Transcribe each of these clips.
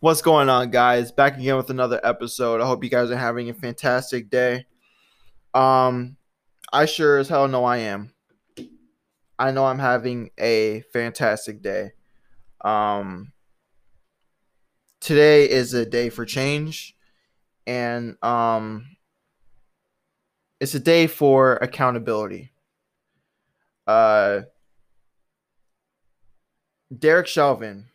What's going on, guys? Back again with another episode. I hope you guys are having a fantastic day. Um, I sure as hell know I am. I know I'm having a fantastic day. Um, today is a day for change, and um, it's a day for accountability. Uh, Derek Chauvin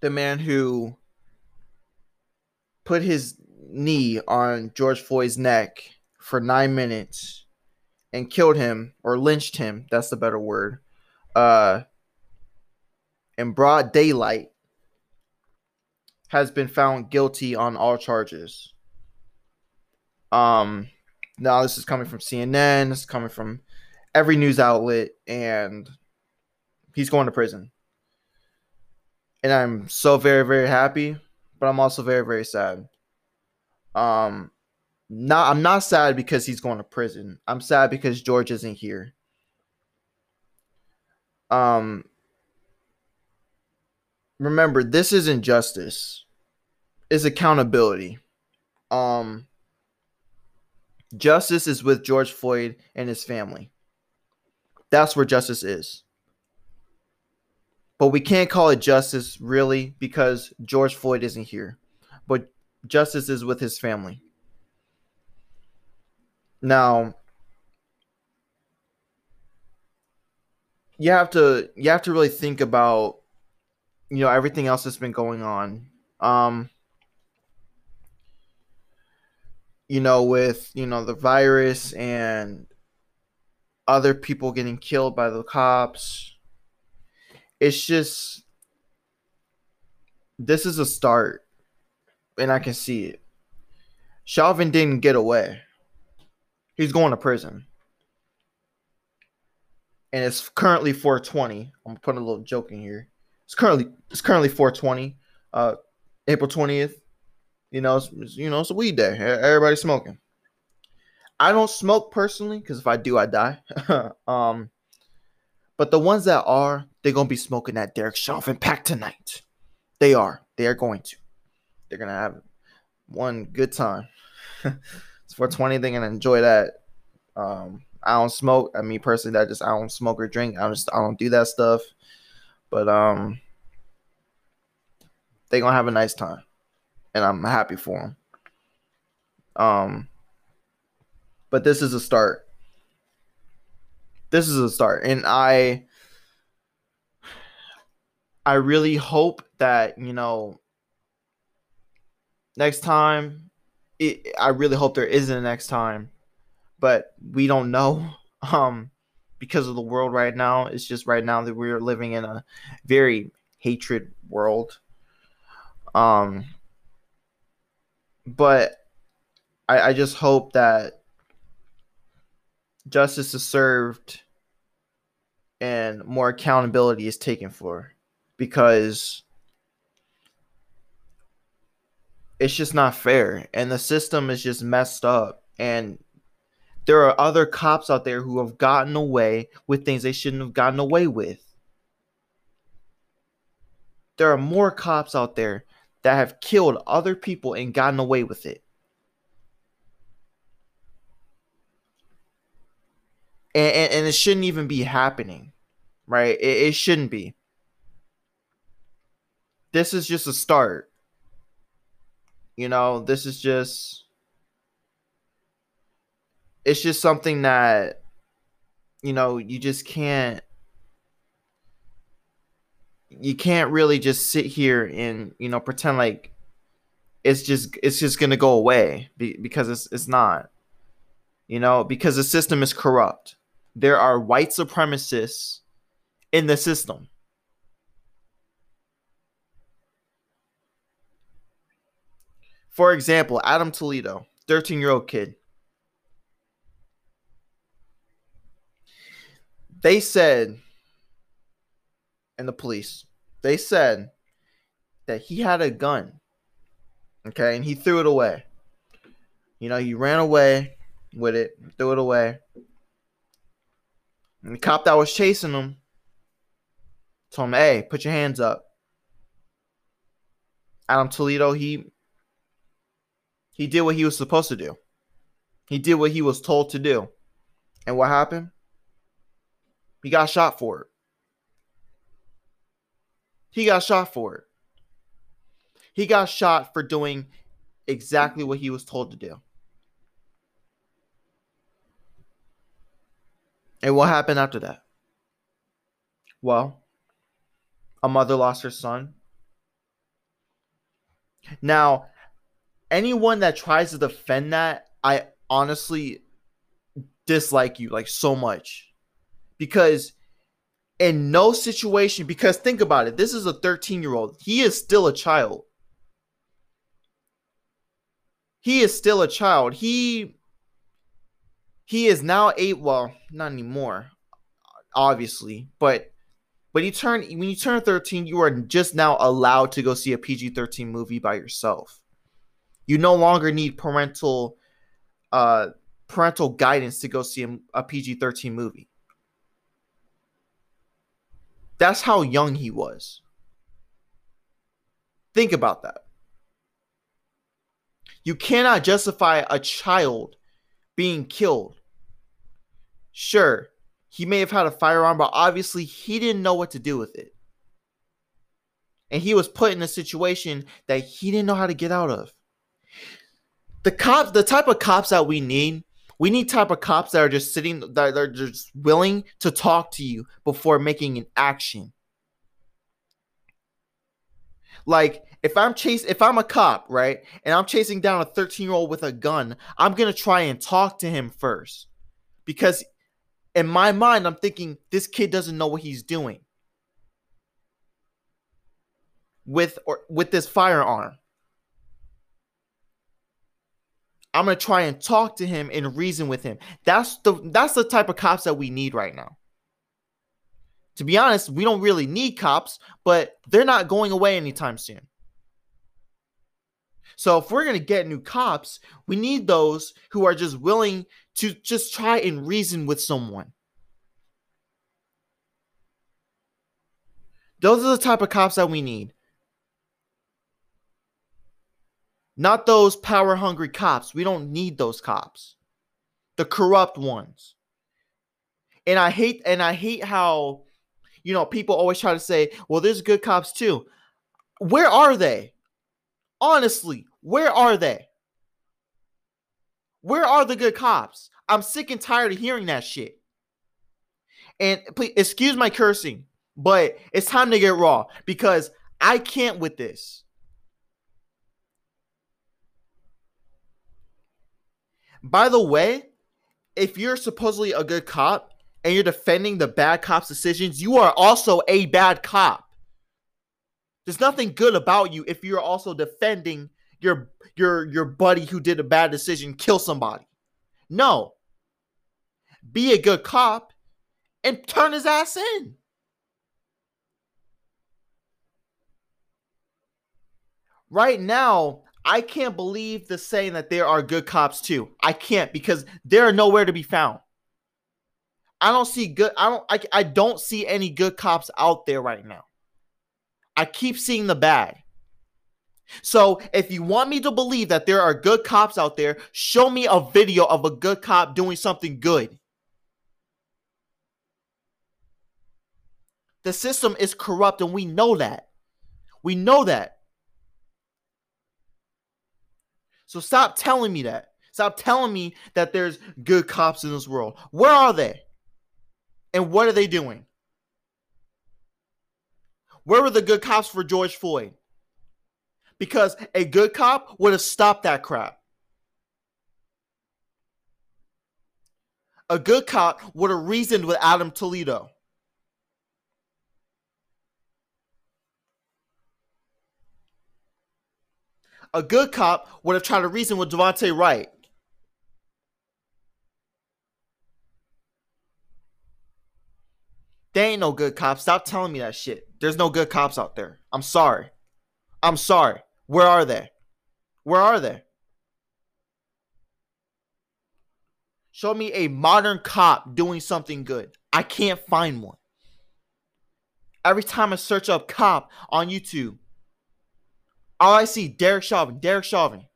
the man who put his knee on George Floyd's neck for nine minutes and killed him or lynched him. That's the better word. Uh, in broad daylight, has been found guilty on all charges. Um, now this is coming from CNN. This is coming from every news outlet, and he's going to prison and I'm so very very happy, but I'm also very very sad. Um, not I'm not sad because he's going to prison. I'm sad because George isn't here. Um, remember this isn't justice; it's accountability. Um, justice is with George Floyd and his family. That's where justice is but we can't call it justice really because George Floyd isn't here. But justice is with his family. Now, you have to you have to really think about you know everything else that's been going on. Um you know with you know the virus and other people getting killed by the cops it's just this is a start, and I can see it. Chauvin didn't get away. He's going to prison. And it's currently 420. I'm putting a little joke in here. It's currently it's currently 420, uh, April 20th. You know, it's, you know, it's a weed day. Everybody's smoking. I don't smoke personally because if I do, I die. um, but the ones that are, they're gonna be smoking that Derek Chauvin pack tonight. They are. They are going to. They're gonna have one good time. it's 420. They're gonna enjoy that. Um, I don't smoke. I mean, personally, that just I don't smoke or drink. I just I don't do that stuff. But um, they're gonna have a nice time, and I'm happy for them. Um, but this is a start this is a start and i i really hope that you know next time it, i really hope there isn't a next time but we don't know um because of the world right now. It's just right now that we're living in a very hatred world. Um but i i just hope that justice is served and more accountability is taken for because it's just not fair and the system is just messed up and there are other cops out there who have gotten away with things they shouldn't have gotten away with. There are more cops out there that have killed other people and gotten away with it and, and, and it shouldn't even be happening, right? It, it shouldn't be. This is just a start. You know, this is just it's just something that you know you just can't you can't really just sit here and you know pretend like it's just it's just gonna go away because it's it's not you know because the system is corrupt there are white supremacists in the system. For example, Adam Toledo, 13 year old kid. They said, and the police, they said that he had a gun. Okay, and he threw it away. You know, he ran away with it, threw it away. And the cop that was chasing him told him, hey, put your hands up. Adam Toledo, he he did what he was supposed to do. He did what he was told to do. And what happened? He got shot for it. He got shot for it. He got shot for doing exactly what he was told to do. And what happened after that? Well, a mother lost her son. Now, anyone that tries to defend that, I honestly dislike you like so much. Because in no situation, because think about it, this is a 13 year old, he is still a child. He is still a child. He he is now eight. Well, not anymore, obviously, but but you turn when you turn 13, you are just now allowed to go see a PG-13 movie by yourself. You no longer need parental uh parental guidance to go see a, a PG-13 movie. That's how young he was. Think about that. You cannot justify a child being killed. Sure, he may have had a firearm, but obviously he didn't know what to do with it. And he was put in a situation that he didn't know how to get out of. The cops, the type of cops that we need, we need type of cops that are just sitting that are just willing to talk to you before making an action. Like if I'm chase if I'm a cop, right, and I'm chasing down a 13 year old with a gun, I'm gonna try and talk to him first because in my mind, I'm thinking this kid doesn't know what he's doing with or with this firearm. I'm gonna try and talk to him and reason with him. That's the that's the type of cops that we need right now. To be honest, we don't really need cops, but they're not going away anytime soon. So if we're to get new cops, we need those who are just willing to just try and reason with someone. Those are the type of cops that we need. Not those power hungry cops. We don't need those cops. The corrupt ones. And I hate and I hate how you know people always try to say, "Well, there's good cops too." Where are they? Honestly, where are they? Where are the good cops? I'm sick and tired of hearing that shit. And please excuse my cursing, but it's time to get raw because I can't with this. By the way, if you're supposedly a good cop and you're defending the bad cop's decisions, you are also a bad cop. There's nothing good about you if you're also defending your your your buddy who did a bad decision kill somebody. No. Be a good cop and turn his ass in. Right now, I can't believe the saying that there are good cops too. I can't because they're nowhere to be found. I don't see good I don't I, I don't see any good cops out there right now. I keep seeing the bad. So if you want me to believe that there are good cops out there, show me a video of a good cop doing something good. The system is corrupt and we know that. We know that. So stop telling me that. Stop telling me that there's good cops in this world. Where are they? And what are they doing? Where were the good cops for George Floyd? Because a good cop would have stopped that crap. A good cop would have reasoned with Adam Toledo. A good cop would have tried to reason with Daunte Wright. They ain't no good cops. Stop telling me that shit. There's no good cops out there. I'm sorry. I'm sorry. Where are they? Where are they? Show me a modern cop doing something good. I can't find one. Every time I search up cop on YouTube, All I see, Derek Chauvin, Derek Chauvin.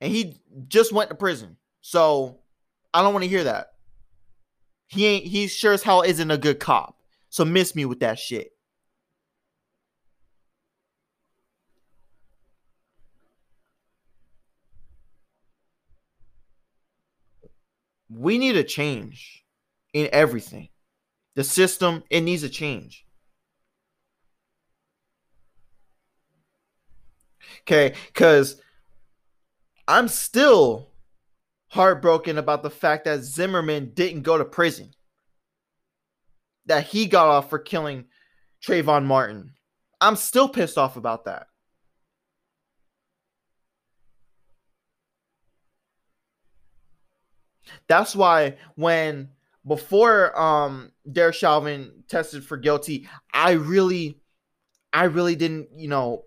And he just went to prison. So I don't want to hear that. He ain't he sure as hell isn't a good cop. So miss me with that shit. We need a change in everything. The system, it needs a change. Okay, because I'm still heartbroken about the fact that Zimmerman didn't go to prison. That he got off for killing Trayvon Martin. I'm still pissed off about that. That's why when before um Derek Chauvin tested for guilty, I really I really didn't, you know,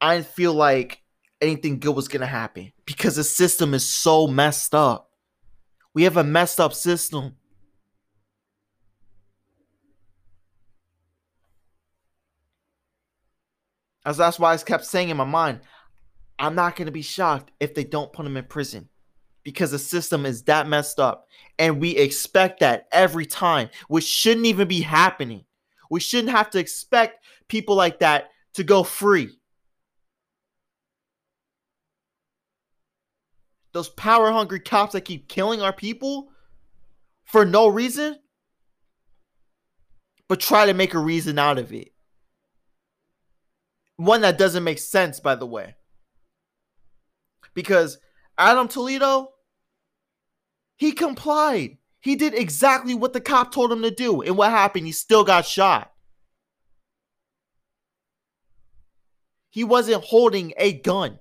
I didn't feel like anything good was gonna happen because the system is so messed up. We have a messed up system. As that's why I kept saying in my mind, I'm not gonna be shocked if they don't put him in prison because the system is that messed up. And we expect that every time, which shouldn't even be happening. We shouldn't have to expect people like that to go free. Those power hungry cops that keep killing our people for no reason, but try to make a reason out of it. One that doesn't make sense, by the way. Because Adam Toledo, he complied. He did exactly what the cop told him to do. And what happened? He still got shot. He wasn't holding a gun.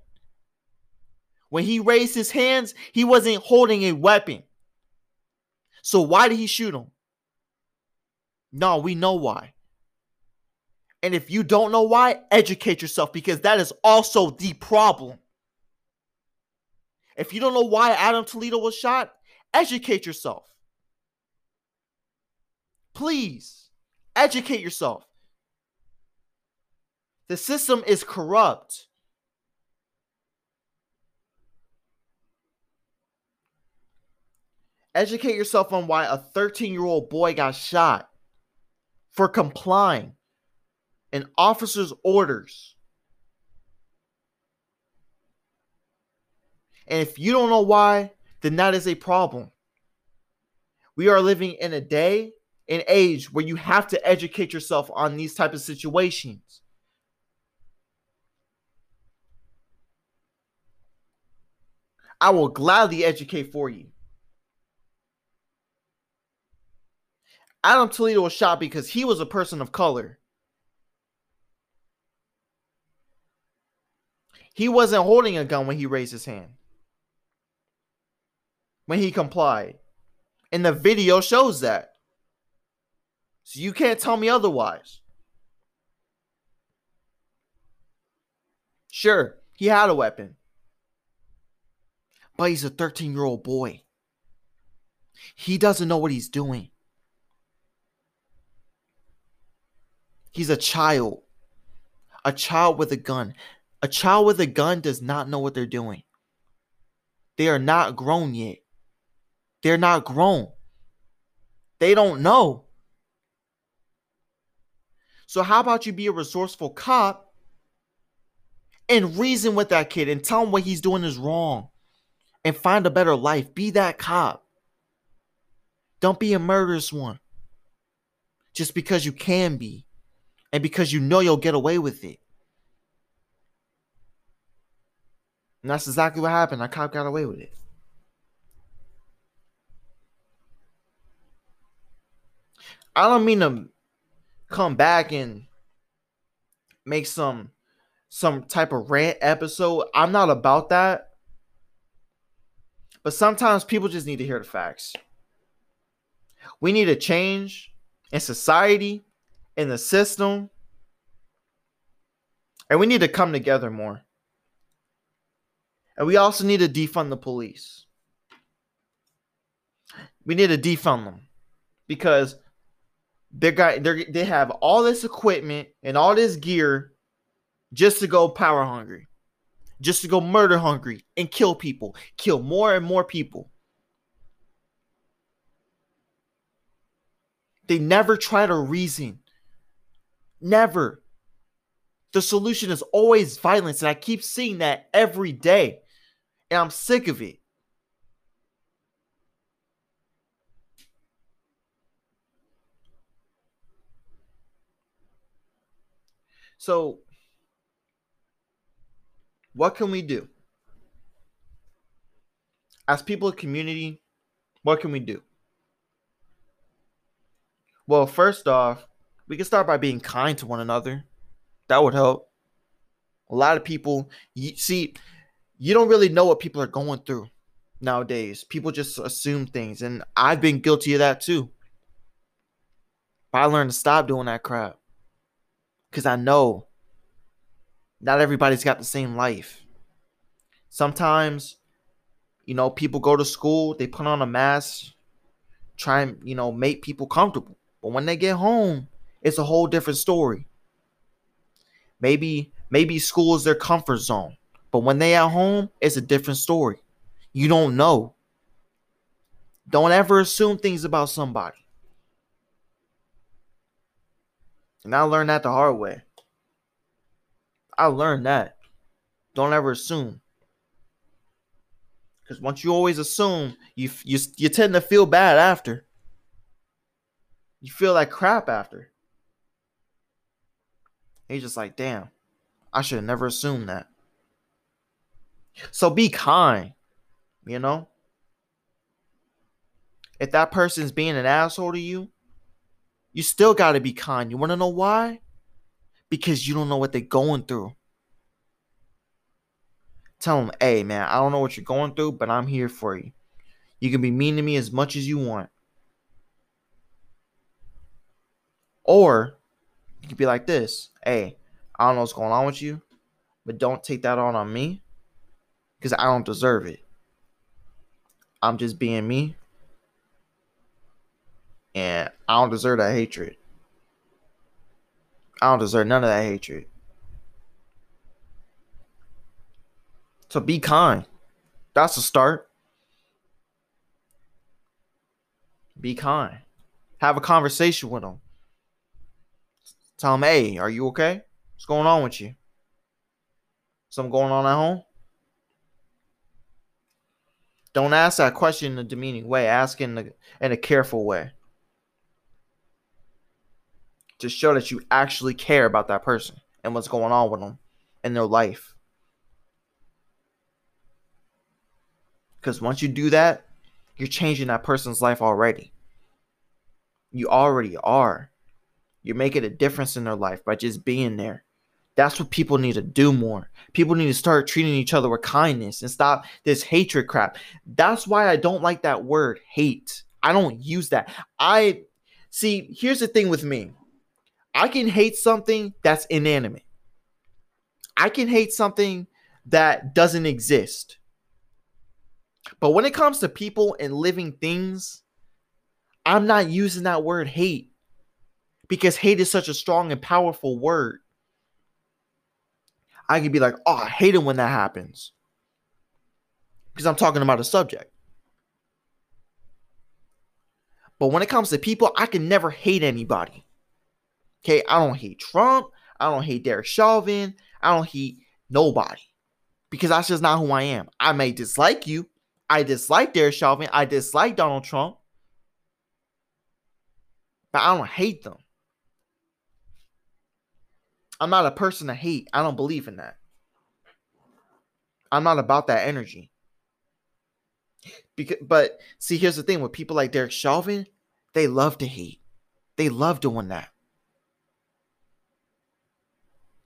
When he raised his hands, he wasn't holding a weapon. So why did he shoot him? No, we know why. And if you don't know why, educate yourself because that is also the problem. If you don't know why Adam Toledo was shot, educate yourself. Please, educate yourself. The system is corrupt. Educate yourself on why a 13 year old boy got shot for complying an officer's orders. And if you don't know why, then that is a problem. We are living in a day and age where you have to educate yourself on these type of situations. I will gladly educate for you. Adam Toledo was shot because he was a person of color. He wasn't holding a gun when he raised his hand. When he complied. And the video shows that. So you can't tell me otherwise. Sure, he had a weapon. But he's a 13 year old boy. He doesn't know what he's doing. He's a child. A child with a gun. A child with a gun does not know what they're doing. They are not grown yet. They're not grown. They don't know. So, how about you be a resourceful cop and reason with that kid and tell him what he's doing is wrong and find a better life? Be that cop. Don't be a murderous one just because you can be and because you know you'll get away with it. And that's exactly what happened. That cop got away with it. I don't mean to come back and make some some type of rant episode. I'm not about that. But sometimes people just need to hear the facts. We need a change in society in the system. And we need to come together more. And we also need to defund the police. We need to defund them because they got they they have all this equipment and all this gear just to go power hungry, just to go murder hungry and kill people, kill more and more people. They never try to reason. Never. The solution is always violence, and I keep seeing that every day, and I'm sick of it. So, what can we do? As people of community, what can we do? Well, first off, we can start by being kind to one another. That would help. A lot of people, you see, you don't really know what people are going through nowadays. People just assume things, and I've been guilty of that too. But I learned to stop doing that crap because I know not everybody's got the same life. Sometimes, you know, people go to school, they put on a mask, try and, you know, make people comfortable. But when they get home, it's a whole different story. Maybe maybe school is their comfort zone, but when they at home, it's a different story. You don't know. Don't ever assume things about somebody. And I learned that the hard way. I learned that. Don't ever assume. Because once you always assume, you, you you tend to feel bad after. You feel like crap after. He's just like, damn, I should have never assumed that. So be kind, you know? If that person's being an asshole to you, you still got to be kind. You want to know why? Because you don't know what they're going through. Tell them, hey, man, I don't know what you're going through, but I'm here for you. You can be mean to me as much as you want. Or you could be like this Hey, I don't know what's going on with you, but don't take that on on me because I don't deserve it. I'm just being me. And I don't deserve that hatred. I don't deserve none of that hatred. So be kind. That's a start. Be kind. Have a conversation with them. Tell them, hey, are you okay? What's going on with you? Something going on at home? Don't ask that question in a demeaning way. Ask in a, in a careful way. To show that you actually care about that person and what's going on with them in their life. Because once you do that, you're changing that person's life already. You already are. You're making a difference in their life by just being there. That's what people need to do more. People need to start treating each other with kindness and stop this hatred crap. That's why I don't like that word hate. I don't use that. I see, here's the thing with me I can hate something that's inanimate, I can hate something that doesn't exist. But when it comes to people and living things, I'm not using that word hate because hate is such a strong and powerful word. I could be like, oh, I hate it when that happens. Because I'm talking about a subject. But when it comes to people, I can never hate anybody. Okay, I don't hate Trump. I don't hate Derek Chauvin. I don't hate nobody. Because that's just not who I am. I may dislike you. I dislike Derek Chauvin. I dislike Donald Trump. But I don't hate them. I'm not a person to hate. I don't believe in that. I'm not about that energy. Because, but see, here's the thing with people like Derek Chauvin, they love to hate. They love doing that.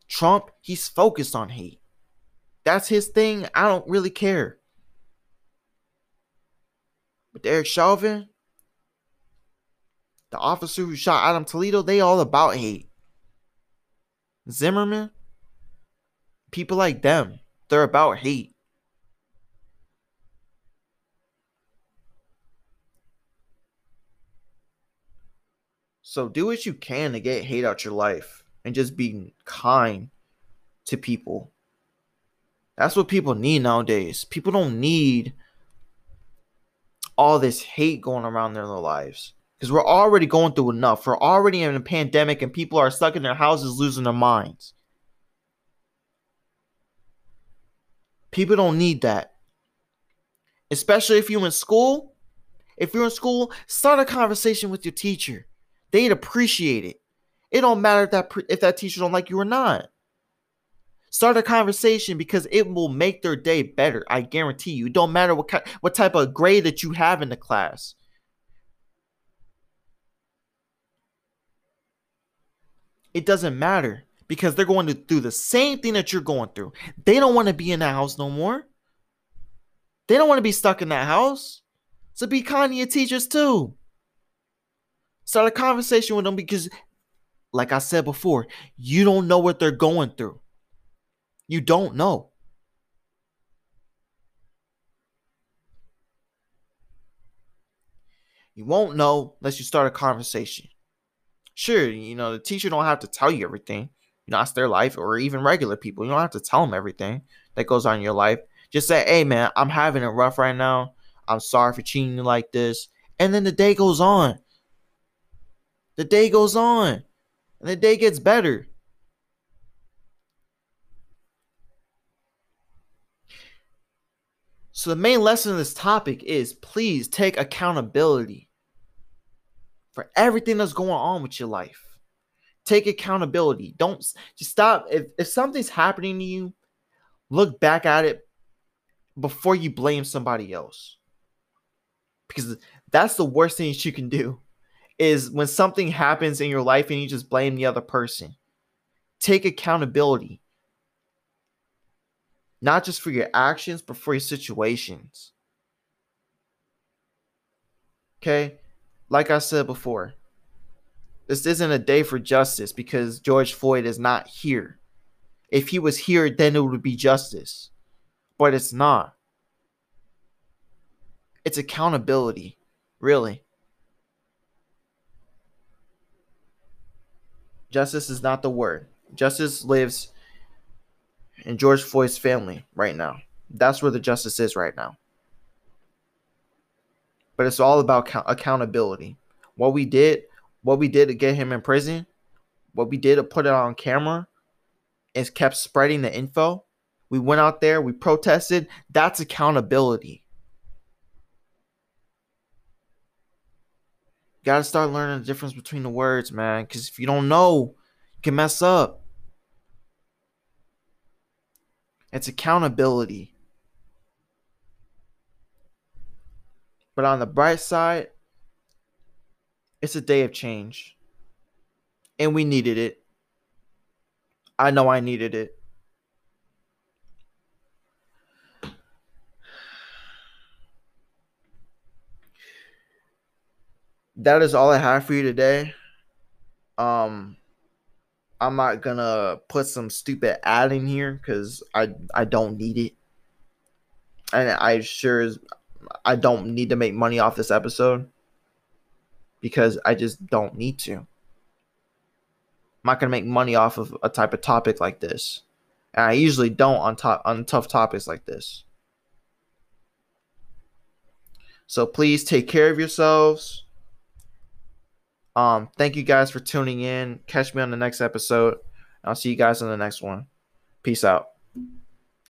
Trump, he's focused on hate. That's his thing. I don't really care. But Derek Chauvin, the officer who shot Adam Toledo, they all about hate. Zimmerman, people like them, they're about hate. So do what you can to get hate out your life and just be kind to people. That's what people need nowadays. People don't need all this hate going around in their lives because we're already going through enough. We're already in a pandemic and people are stuck in their houses losing their minds. People don't need that. Especially if you're in school. If you're in school, start a conversation with your teacher. They'd appreciate it. It don't matter if that if that teacher don't like you or not. Start a conversation because it will make their day better. I guarantee you. It don't matter what what type of grade that you have in the class. It doesn't matter because they're going to do the same thing that you're going through. They don't want to be in that house no more. They don't want to be stuck in that house. So be kind to your teachers too. Start a conversation with them because, like I said before, you don't know what they're going through. You don't know. You won't know unless you start a conversation. Sure, you know, the teacher don't have to tell you everything. You know, it's their life, or even regular people. You don't have to tell them everything that goes on in your life. Just say, hey man, I'm having it rough right now. I'm sorry for cheating you like this. And then the day goes on. The day goes on. And the day gets better. So, the main lesson of this topic is please take accountability for everything that's going on with your life. Take accountability. Don't just stop. If, if something's happening to you, look back at it before you blame somebody else. Because that's the worst thing that you can do is when something happens in your life and you just blame the other person. Take accountability not just for your actions, but for your situations. Okay? Like I said before, this isn't a day for justice because George Floyd is not here. If he was here, then it would be justice. But it's not. It's accountability, really. Justice is not the word. Justice lives in George Floyd's family right now. That's where the justice is right now. But it's all about accountability. What we did, what we did to get him in prison, what we did to put it on camera, is kept spreading the info. We went out there, we protested. That's accountability. Got to start learning the difference between the words, man. Because if you don't know, you can mess up. It's accountability. But on the bright side, it's a day of change. And we needed it. I know I needed it. That is all I have for you today. Um I'm not gonna put some stupid ad in here because I I don't need it, and I sure I don't need to make money off this episode because I just don't need to. I'm not gonna make money off of a type of topic like this, and I usually don't on top on tough topics like this. So please take care of yourselves. Um, thank you guys for tuning in. Catch me on the next episode. I'll see you guys on the next one. Peace out.